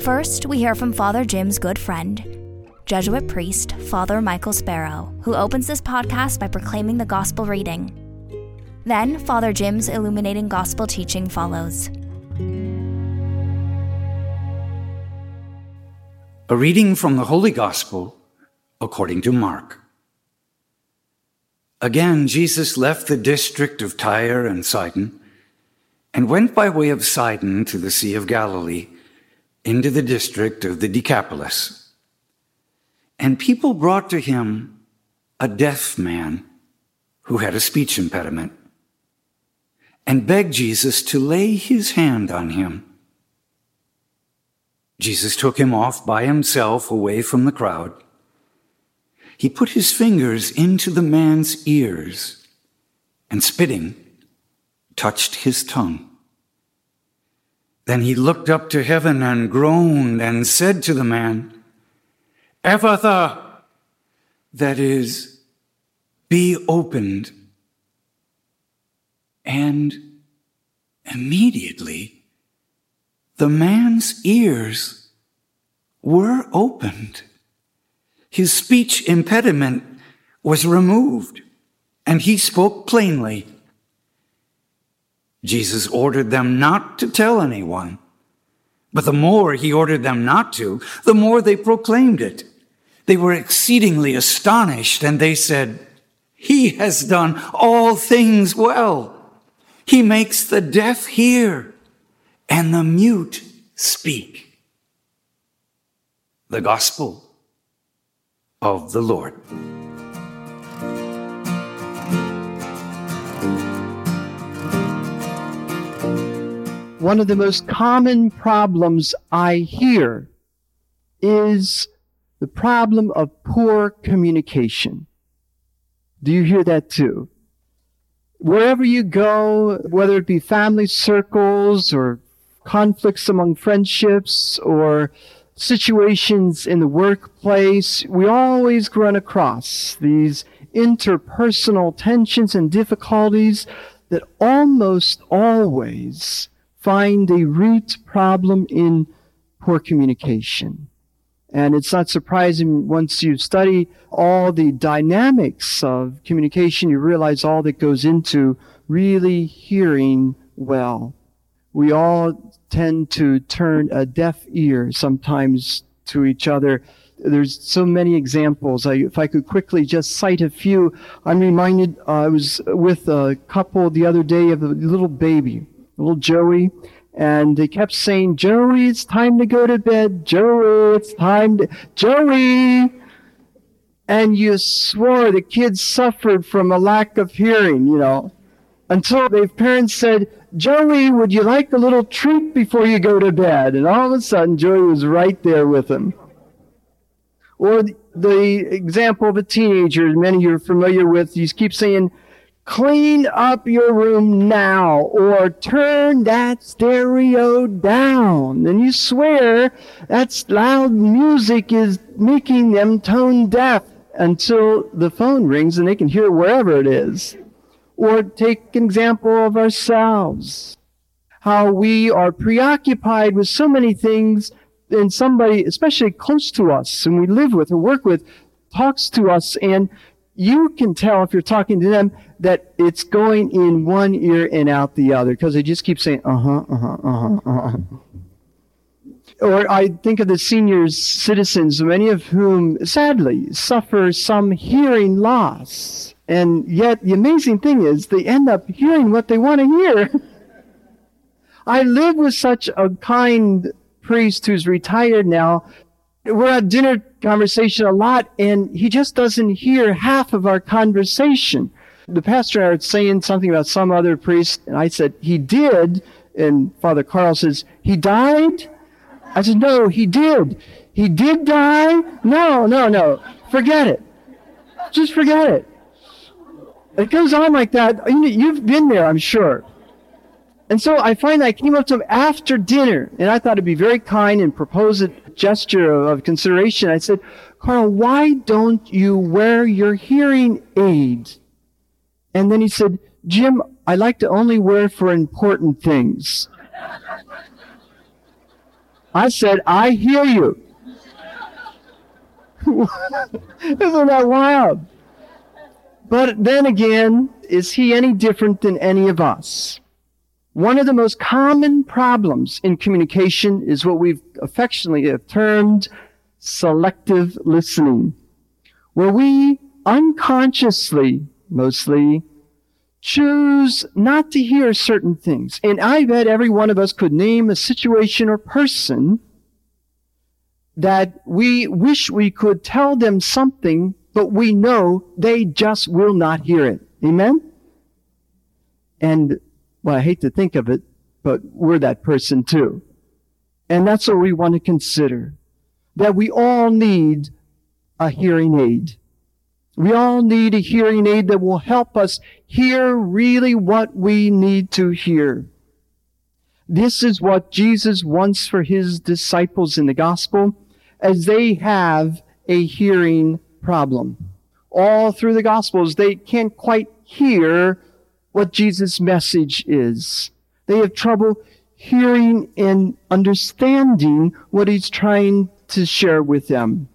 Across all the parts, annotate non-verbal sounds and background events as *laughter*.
First, we hear from Father Jim's good friend, Jesuit priest Father Michael Sparrow, who opens this podcast by proclaiming the gospel reading. Then, Father Jim's illuminating gospel teaching follows. A reading from the Holy Gospel according to Mark. Again, Jesus left the district of Tyre and Sidon and went by way of Sidon to the Sea of Galilee into the district of the Decapolis. And people brought to him a deaf man who had a speech impediment and begged Jesus to lay his hand on him. Jesus took him off by himself away from the crowd he put his fingers into the man's ears and spitting, touched his tongue. Then he looked up to heaven and groaned and said to the man, Ephphatha, that is, be opened. And immediately the man's ears were opened his speech impediment was removed and he spoke plainly. Jesus ordered them not to tell anyone, but the more he ordered them not to, the more they proclaimed it. They were exceedingly astonished and they said, He has done all things well. He makes the deaf hear and the mute speak. The gospel of the Lord. One of the most common problems I hear is the problem of poor communication. Do you hear that too? Wherever you go, whether it be family circles or conflicts among friendships or situations in the workplace, we always run across these interpersonal tensions and difficulties that almost always find a root problem in poor communication. And it's not surprising once you study all the dynamics of communication, you realize all that goes into really hearing well. We all tend to turn a deaf ear sometimes to each other. There's so many examples. I, if I could quickly just cite a few, I'm reminded uh, I was with a couple the other day of a little baby, little Joey, and they kept saying, Joey, it's time to go to bed. Joey, it's time to, Joey! And you swore the kids suffered from a lack of hearing, you know, until their parents said, Joey, would you like a little treat before you go to bed? And all of a sudden, Joey was right there with him. Or the example of a teenager, many of you're familiar with, you keep saying, clean up your room now, or turn that stereo down. And you swear that loud music is making them tone deaf until the phone rings and they can hear wherever it is. Or take an example of ourselves. How we are preoccupied with so many things and somebody, especially close to us and we live with or work with, talks to us and you can tell if you're talking to them that it's going in one ear and out the other because they just keep saying, uh huh, uh huh, uh huh, uh huh. Or I think of the senior citizens, many of whom sadly suffer some hearing loss. And yet, the amazing thing is, they end up hearing what they want to hear. *laughs* I live with such a kind priest who's retired now. We're at dinner conversation a lot, and he just doesn't hear half of our conversation. The pastor and I were saying something about some other priest, and I said, he did, and Father Carl says, he died? I said, No, he did. He did die? No, no, no. Forget it. Just forget it. It goes on like that. You've been there, I'm sure. And so I find I came up to him after dinner, and I thought it'd be very kind and propose a gesture of consideration. I said, Carl, why don't you wear your hearing aid? And then he said, Jim, I like to only wear for important things. I said, I hear you. *laughs* Isn't that wild? But then again, is he any different than any of us? One of the most common problems in communication is what we've affectionately termed selective listening, where we unconsciously, mostly, choose not to hear certain things. And I bet every one of us could name a situation or person that we wish we could tell them something, but we know they just will not hear it. Amen? And, well, I hate to think of it, but we're that person too. And that's what we want to consider. That we all need a hearing aid. We all need a hearing aid that will help us hear really what we need to hear. This is what Jesus wants for his disciples in the gospel as they have a hearing problem. All through the gospels, they can't quite hear what Jesus' message is. They have trouble hearing and understanding what he's trying to share with them.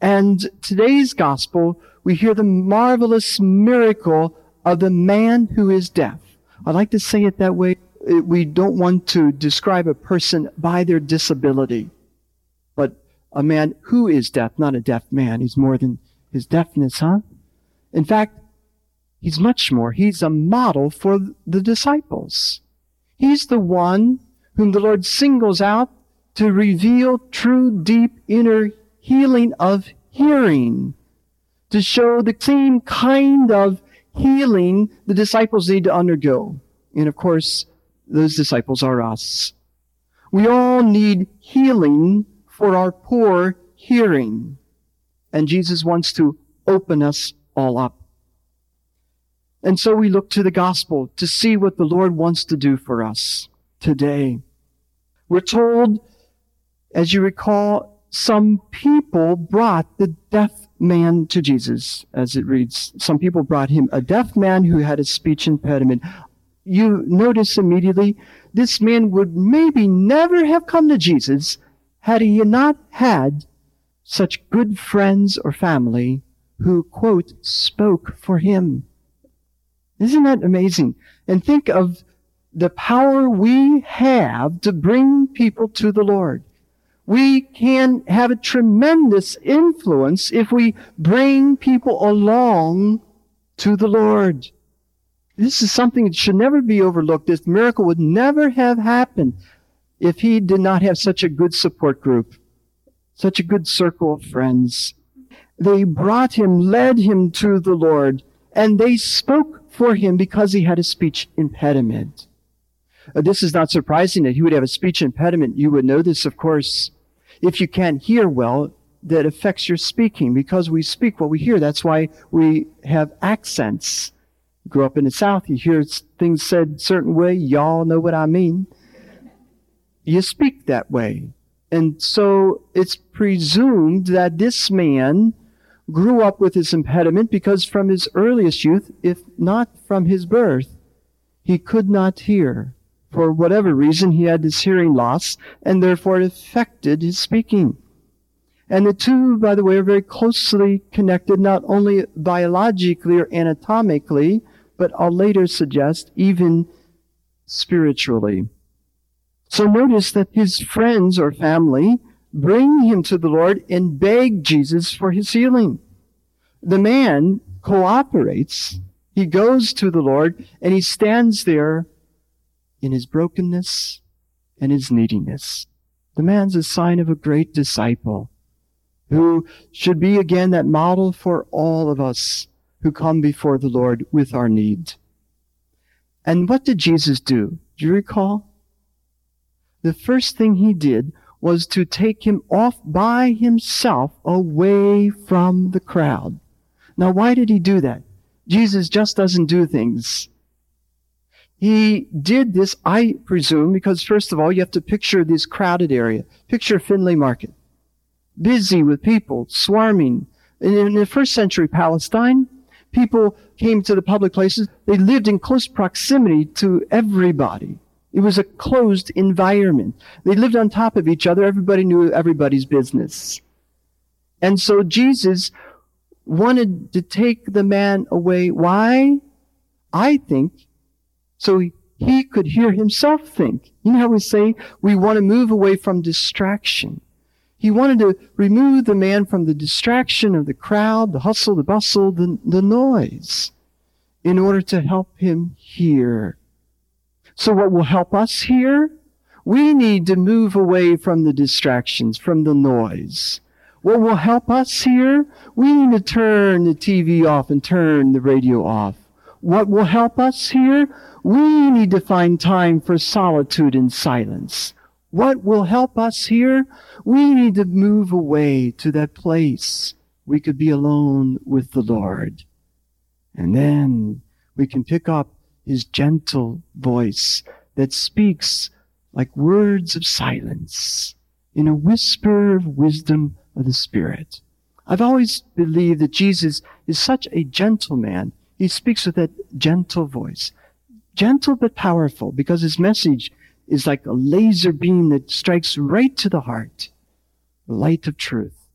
And today's gospel we hear the marvelous miracle of the man who is deaf. I like to say it that way. We don't want to describe a person by their disability, but a man who is deaf, not a deaf man. He's more than his deafness, huh? In fact, he's much more. He's a model for the disciples. He's the one whom the Lord singles out to reveal true, deep, inner healing of hearing to show the same kind of healing the disciples need to undergo. And of course, those disciples are us. We all need healing for our poor hearing. And Jesus wants to open us all up. And so we look to the gospel to see what the Lord wants to do for us today. We're told, as you recall, some people brought the deaf man to Jesus, as it reads. Some people brought him a deaf man who had a speech impediment. You notice immediately this man would maybe never have come to Jesus had he not had such good friends or family who, quote, spoke for him. Isn't that amazing? And think of the power we have to bring people to the Lord we can have a tremendous influence if we bring people along to the Lord. This is something that should never be overlooked. This miracle would never have happened if he did not have such a good support group, such a good circle of friends. They brought him, led him to the Lord, and they spoke for him because he had a speech impediment. Uh, this is not surprising that he would have a speech impediment. You would know this, of course if you can't hear well, that affects your speaking because we speak what we hear. That's why we have accents. Grow up in the South, you hear things said certain way. Y'all know what I mean. You speak that way. And so it's presumed that this man grew up with this impediment because from his earliest youth, if not from his birth, he could not hear for whatever reason, he had this hearing loss, and therefore it affected his speaking. And the two, by the way, are very closely connected, not only biologically or anatomically, but I'll later suggest even spiritually. So notice that his friends or family bring him to the Lord and beg Jesus for his healing. The man cooperates. He goes to the Lord and he stands there in his brokenness and his neediness. The man's a sign of a great disciple who should be again that model for all of us who come before the Lord with our need. And what did Jesus do? Do you recall? The first thing he did was to take him off by himself away from the crowd. Now, why did he do that? Jesus just doesn't do things. He did this, I presume, because first of all, you have to picture this crowded area. Picture Findlay Market. Busy with people, swarming. In the first century Palestine, people came to the public places. They lived in close proximity to everybody. It was a closed environment. They lived on top of each other. Everybody knew everybody's business. And so Jesus wanted to take the man away. Why? I think so he could hear himself think. You know how we say we want to move away from distraction. He wanted to remove the man from the distraction of the crowd, the hustle, the bustle, the, the noise, in order to help him hear so what will help us hear? We need to move away from the distractions, from the noise. What will help us hear? We need to turn the TV off and turn the radio off. What will help us hear? We need to find time for solitude and silence. What will help us hear? We need to move away to that place we could be alone with the Lord. And then we can pick up his gentle voice that speaks like words of silence in a whisper of wisdom of the Spirit. I've always believed that Jesus is such a gentle man. He speaks with that gentle voice. Gentle but powerful because his message is like a laser beam that strikes right to the heart. The light of truth.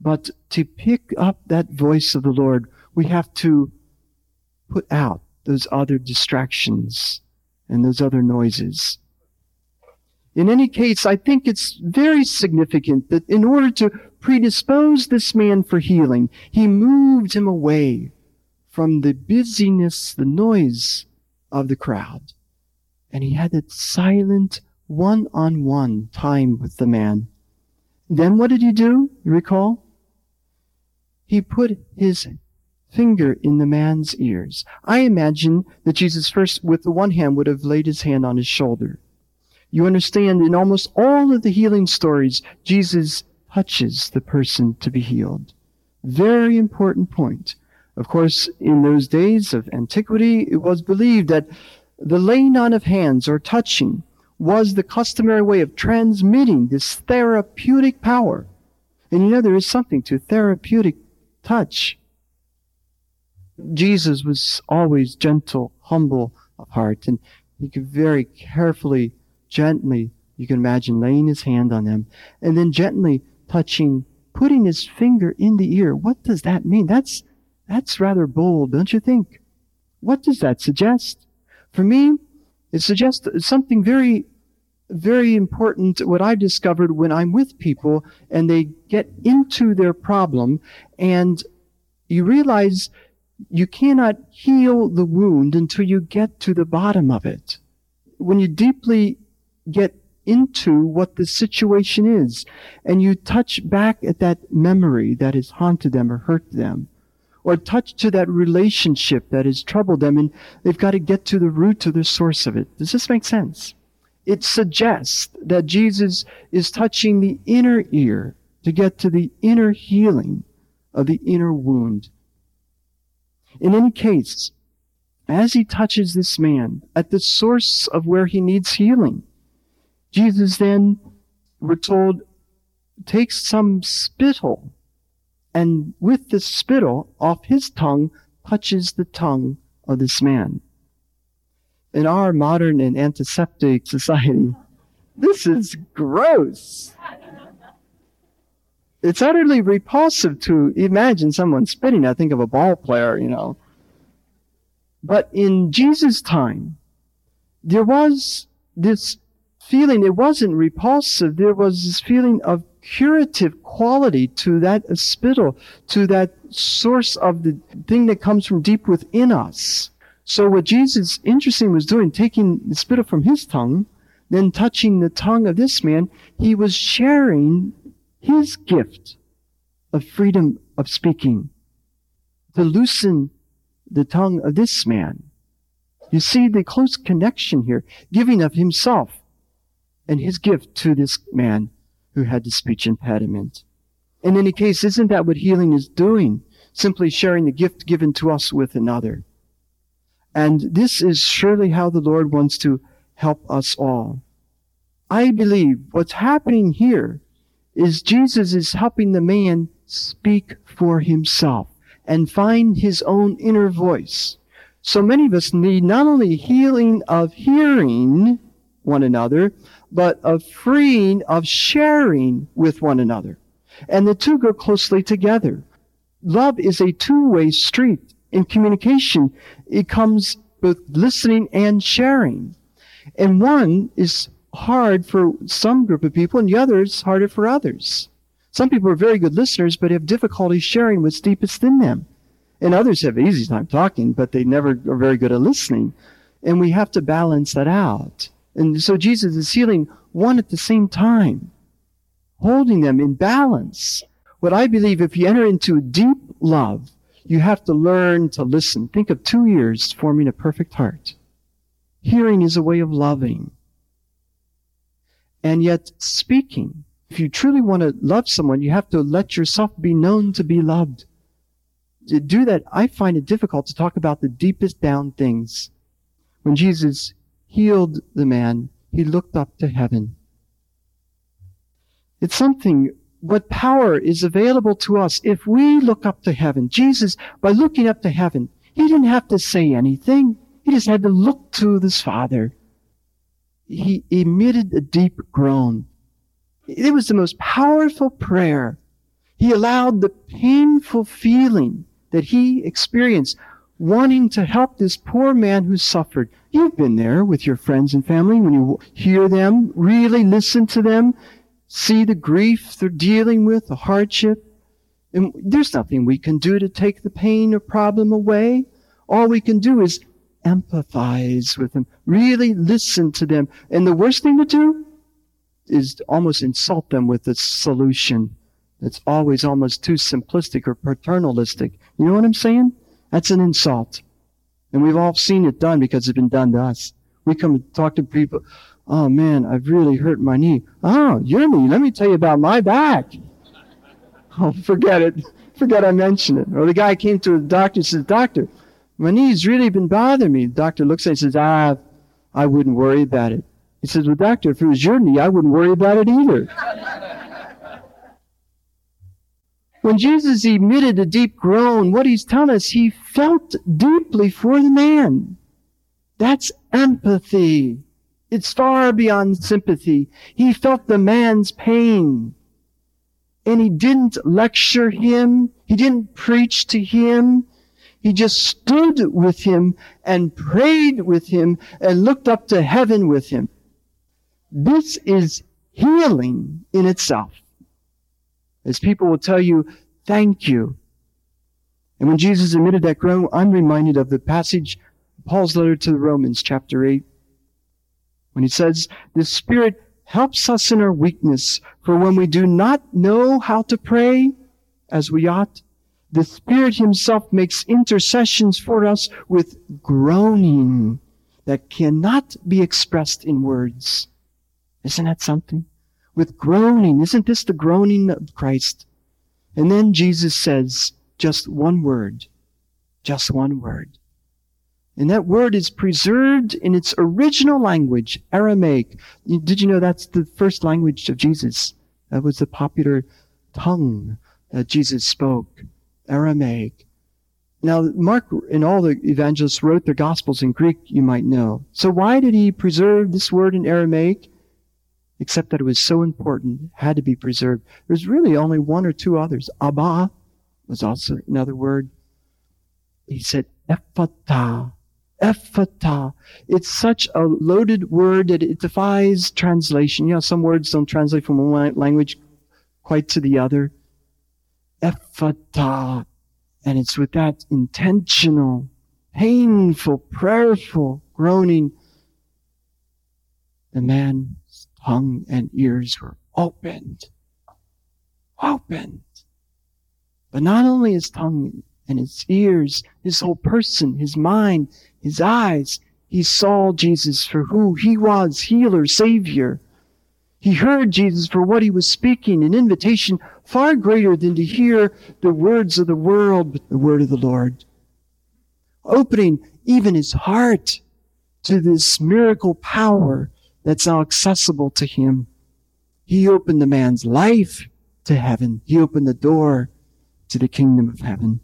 But to pick up that voice of the Lord, we have to put out those other distractions and those other noises. In any case, I think it's very significant that in order to predispose this man for healing, he moved him away from the busyness, the noise of the crowd. And he had that silent one on one time with the man. Then what did he do? You recall? He put his finger in the man's ears. I imagine that Jesus first, with the one hand, would have laid his hand on his shoulder. You understand, in almost all of the healing stories, Jesus touches the person to be healed. Very important point. Of course, in those days of antiquity, it was believed that the laying on of hands or touching was the customary way of transmitting this therapeutic power. And you know, there is something to therapeutic touch. Jesus was always gentle, humble of heart, and he could very carefully, gently, you can imagine laying his hand on them, and then gently touching, putting his finger in the ear. What does that mean? That's, that's rather bold, don't you think? What does that suggest? For me, it suggests something very, very important. What I've discovered when I'm with people and they get into their problem and you realize you cannot heal the wound until you get to the bottom of it. When you deeply get into what the situation is and you touch back at that memory that has haunted them or hurt them or touch to that relationship that has troubled them and they've got to get to the root of the source of it. Does this make sense? It suggests that Jesus is touching the inner ear to get to the inner healing of the inner wound. In any case, as he touches this man at the source of where he needs healing, Jesus then, we're told, takes some spittle and with the spittle off his tongue touches the tongue of this man. In our modern and antiseptic society, this is gross. It's utterly repulsive to imagine someone spitting. I think of a ball player, you know. But in Jesus' time, there was this feeling, it wasn't repulsive, there was this feeling of curative quality to that spittle, to that source of the thing that comes from deep within us. So what Jesus, interesting, was doing, taking the spittle from his tongue, then touching the tongue of this man, he was sharing his gift of freedom of speaking to loosen the tongue of this man. You see the close connection here, giving of himself and his gift to this man who had the speech impediment. In any case, isn't that what healing is doing? Simply sharing the gift given to us with another. And this is surely how the Lord wants to help us all. I believe what's happening here is Jesus is helping the man speak for himself and find his own inner voice. So many of us need not only healing of hearing one another, but of freeing, of sharing with one another. And the two go closely together. Love is a two-way street. In communication, it comes both listening and sharing. And one is hard for some group of people and the other is harder for others. Some people are very good listeners, but have difficulty sharing what's deepest in them. And others have an easy time talking, but they never are very good at listening. And we have to balance that out. And so Jesus is healing one at the same time, holding them in balance. What I believe, if you enter into deep love, you have to learn to listen. Think of two ears forming a perfect heart. Hearing is a way of loving. And yet speaking. If you truly want to love someone, you have to let yourself be known to be loved. To do that, I find it difficult to talk about the deepest down things. When Jesus healed the man, he looked up to heaven. It's something, what power is available to us if we look up to heaven. Jesus, by looking up to heaven, he didn't have to say anything. He just had to look to his Father. He emitted a deep groan. It was the most powerful prayer. He allowed the painful feeling that he experienced wanting to help this poor man who suffered. You've been there with your friends and family when you hear them, really listen to them, see the grief they're dealing with, the hardship. And there's nothing we can do to take the pain or problem away. All we can do is empathize with them, really listen to them. And the worst thing to do is almost insult them with a solution that's always almost too simplistic or paternalistic. You know what I'm saying? That's an insult. And we've all seen it done because it's been done to us. We come and talk to people. Oh man, I've really hurt my knee. Oh, your knee. Let me tell you about my back. *laughs* Oh, forget it. Forget I mentioned it. Or the guy came to the doctor and says, Doctor, my knee's really been bothering me. The doctor looks at it and says, Ah, I wouldn't worry about it. He says, Well, doctor, if it was your knee, I wouldn't worry about it either. *laughs* When Jesus emitted a deep groan, what he's telling us, he felt deeply for the man. That's empathy. It's far beyond sympathy. He felt the man's pain. And he didn't lecture him. He didn't preach to him. He just stood with him and prayed with him and looked up to heaven with him. This is healing in itself. As people will tell you, thank you. And when Jesus emitted that groan, I'm reminded of the passage, Paul's letter to the Romans, chapter 8, when he says, the Spirit helps us in our weakness, for when we do not know how to pray as we ought, the Spirit Himself makes intercessions for us with groaning that cannot be expressed in words. Isn't that something? with groaning. Isn't this the groaning of Christ? And then Jesus says just one word, just one word. And that word is preserved in its original language, Aramaic. Did you know that's the first language of Jesus? That was the popular tongue that Jesus spoke, Aramaic. Now, Mark and all the evangelists wrote their gospels in Greek, you might know. So why did he preserve this word in Aramaic? except that it was so important, had to be preserved. There's really only one or two others. Abba was also another word. He said ephata. Ephata. It's such a loaded word that it defies translation. You know, some words don't translate from one language quite to the other. Ephata. And it's with that intentional, painful, prayerful groaning. The man's tongue and ears were opened. Opened. But not only his tongue and his ears, his whole person, his mind, his eyes, he saw Jesus for who he was, healer, savior. He heard Jesus for what he was speaking, an invitation far greater than to hear the words of the world, but the word of the Lord. Opening even his heart to this miracle power that's now accessible to him. He opened the man's life to heaven. He opened the door to the kingdom of heaven.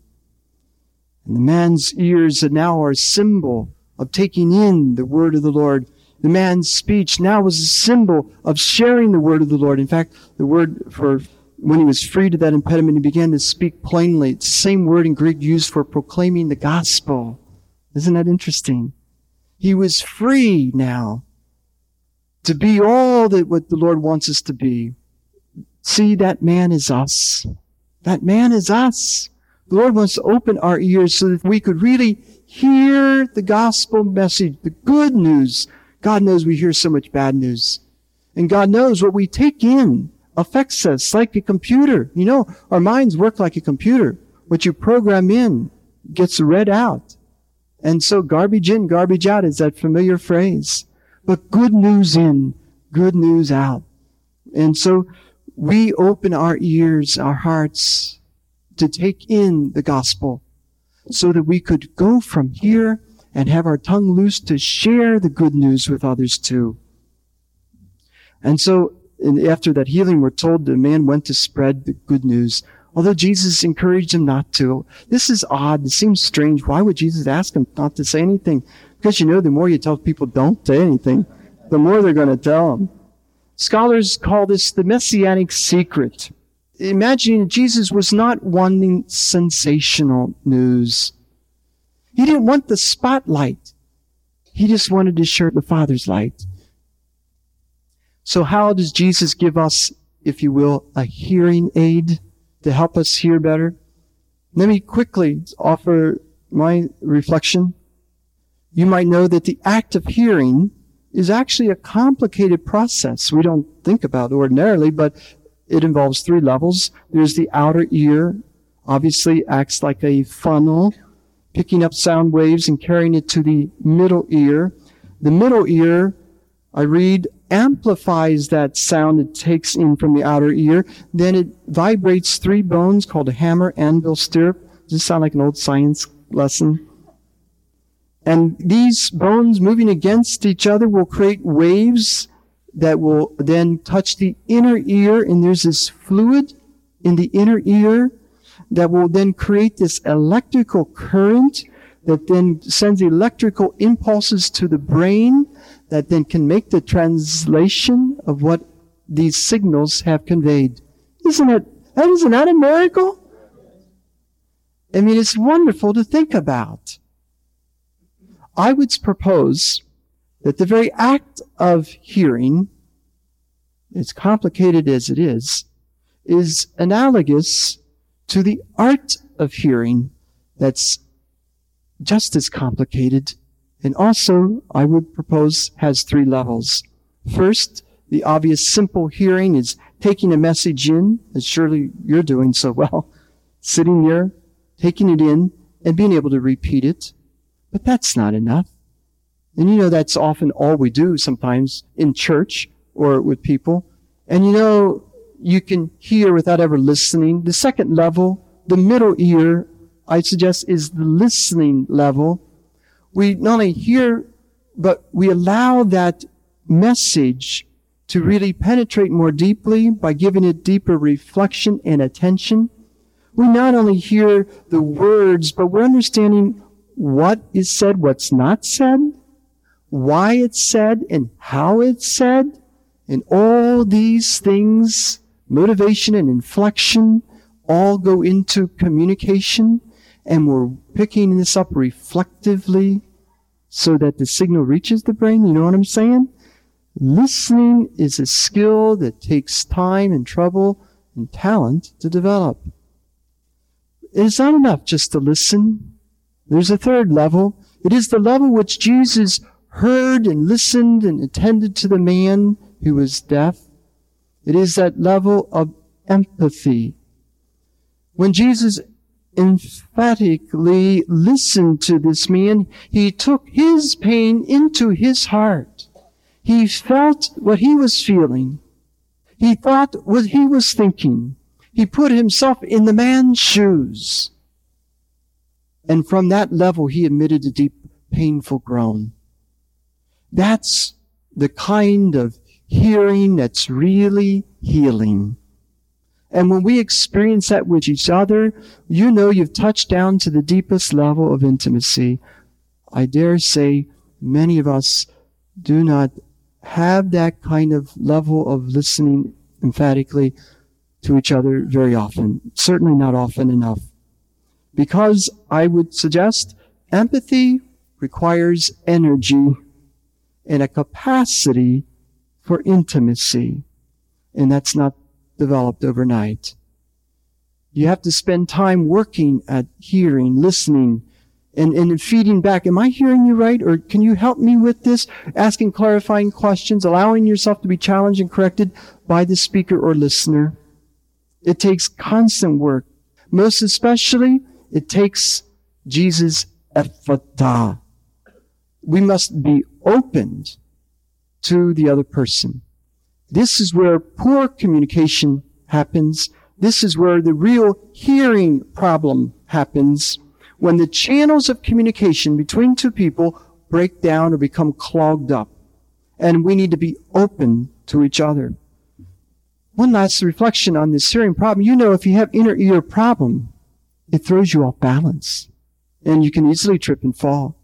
And the man's ears now are a symbol of taking in the word of the Lord. The man's speech now was a symbol of sharing the word of the Lord. In fact, the word for when he was freed of that impediment, he began to speak plainly. It's the same word in Greek used for proclaiming the gospel. Isn't that interesting? He was free now to be all that what the Lord wants us to be. See, that man is us. That man is us. The Lord wants to open our ears so that we could really hear the gospel message, the good news. God knows we hear so much bad news. And God knows what we take in affects us like a computer. You know, our minds work like a computer. What you program in gets read out. And so garbage in, garbage out is that familiar phrase but good news in, good news out. And so we open our ears, our hearts to take in the gospel so that we could go from here and have our tongue loose to share the good news with others too. And so and after that healing, we're told the man went to spread the good news. Although Jesus encouraged him not to. This is odd. It seems strange. Why would Jesus ask him not to say anything? Because you know, the more you tell people don't say anything, the more they're going to tell them. Scholars call this the messianic secret. Imagining Jesus was not wanting sensational news. He didn't want the spotlight. He just wanted to share the Father's light. So how does Jesus give us, if you will, a hearing aid to help us hear better? Let me quickly offer my reflection you might know that the act of hearing is actually a complicated process we don't think about ordinarily, but it involves three levels. There's the outer ear, obviously acts like a funnel, picking up sound waves and carrying it to the middle ear. The middle ear, I read, amplifies that sound it takes in from the outer ear. Then it vibrates three bones called a hammer, anvil, stirrup. Does this sound like an old science lesson? And these bones moving against each other will create waves that will then touch the inner ear. And there's this fluid in the inner ear that will then create this electrical current that then sends electrical impulses to the brain that then can make the translation of what these signals have conveyed. Isn't it, that isn't that a miracle? I mean, it's wonderful to think about. I would propose that the very act of hearing, as complicated as it is, is analogous to the art of hearing that's just as complicated and also, I would propose, has three levels. First, the obvious simple hearing is taking a message in, as surely you're doing so well, *laughs* sitting there, taking it in, and being able to repeat it. But that's not enough. And you know, that's often all we do sometimes in church or with people. And you know, you can hear without ever listening. The second level, the middle ear, I suggest is the listening level. We not only hear, but we allow that message to really penetrate more deeply by giving it deeper reflection and attention. We not only hear the words, but we're understanding what is said, what's not said, why it's said, and how it's said. And all these things, motivation and inflection, all go into communication. And we're picking this up reflectively so that the signal reaches the brain. You know what I'm saying? Listening is a skill that takes time and trouble and talent to develop. It is not enough just to listen there's a third level. It is the level which Jesus heard and listened and attended to the man who was deaf. It is that level of empathy. When Jesus emphatically listened to this man, he took his pain into his heart. He felt what he was feeling. He thought what he was thinking. He put himself in the man's shoes. And from that level, he emitted a deep, painful groan. That's the kind of hearing that's really healing. And when we experience that with each other, you know you've touched down to the deepest level of intimacy. I dare say many of us do not have that kind of level of listening emphatically to each other very often. Certainly not often enough. Because I would suggest empathy requires energy and a capacity for intimacy. And that's not developed overnight. You have to spend time working at hearing, listening, and, and feeding back. Am I hearing you right? Or can you help me with this? Asking clarifying questions, allowing yourself to be challenged and corrected by the speaker or listener. It takes constant work. Most especially, it takes Jesus' ephata. We must be opened to the other person. This is where poor communication happens. This is where the real hearing problem happens when the channels of communication between two people break down or become clogged up. And we need to be open to each other. One last reflection on this hearing problem. You know, if you have inner ear problem, it throws you off balance and you can easily trip and fall.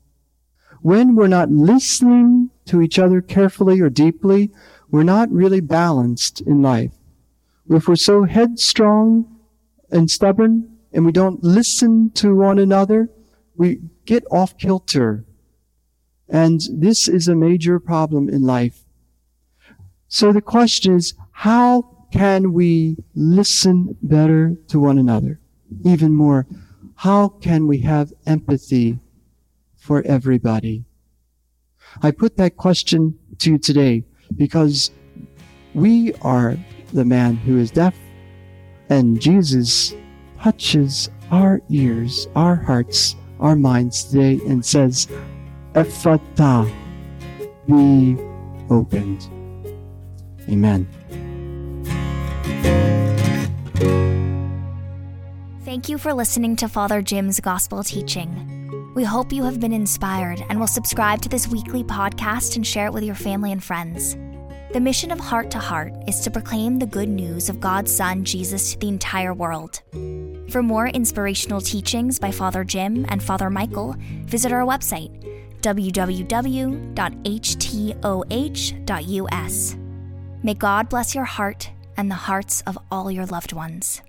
When we're not listening to each other carefully or deeply, we're not really balanced in life. If we're so headstrong and stubborn, and we don't listen to one another, we get off kilter. And this is a major problem in life. So the question is, how can we listen better to one another? Even more, how can we have empathy for everybody? I put that question to you today because we are the man who is deaf and Jesus touches our ears, our hearts, our minds today and says, Ephata, be opened. Amen. Thank you for listening to Father Jim's gospel teaching. We hope you have been inspired and will subscribe to this weekly podcast and share it with your family and friends. The mission of Heart to Heart is to proclaim the good news of God's Son, Jesus, to the entire world. For more inspirational teachings by Father Jim and Father Michael, visit our website, www.htoh.us. May God bless your heart and the hearts of all your loved ones.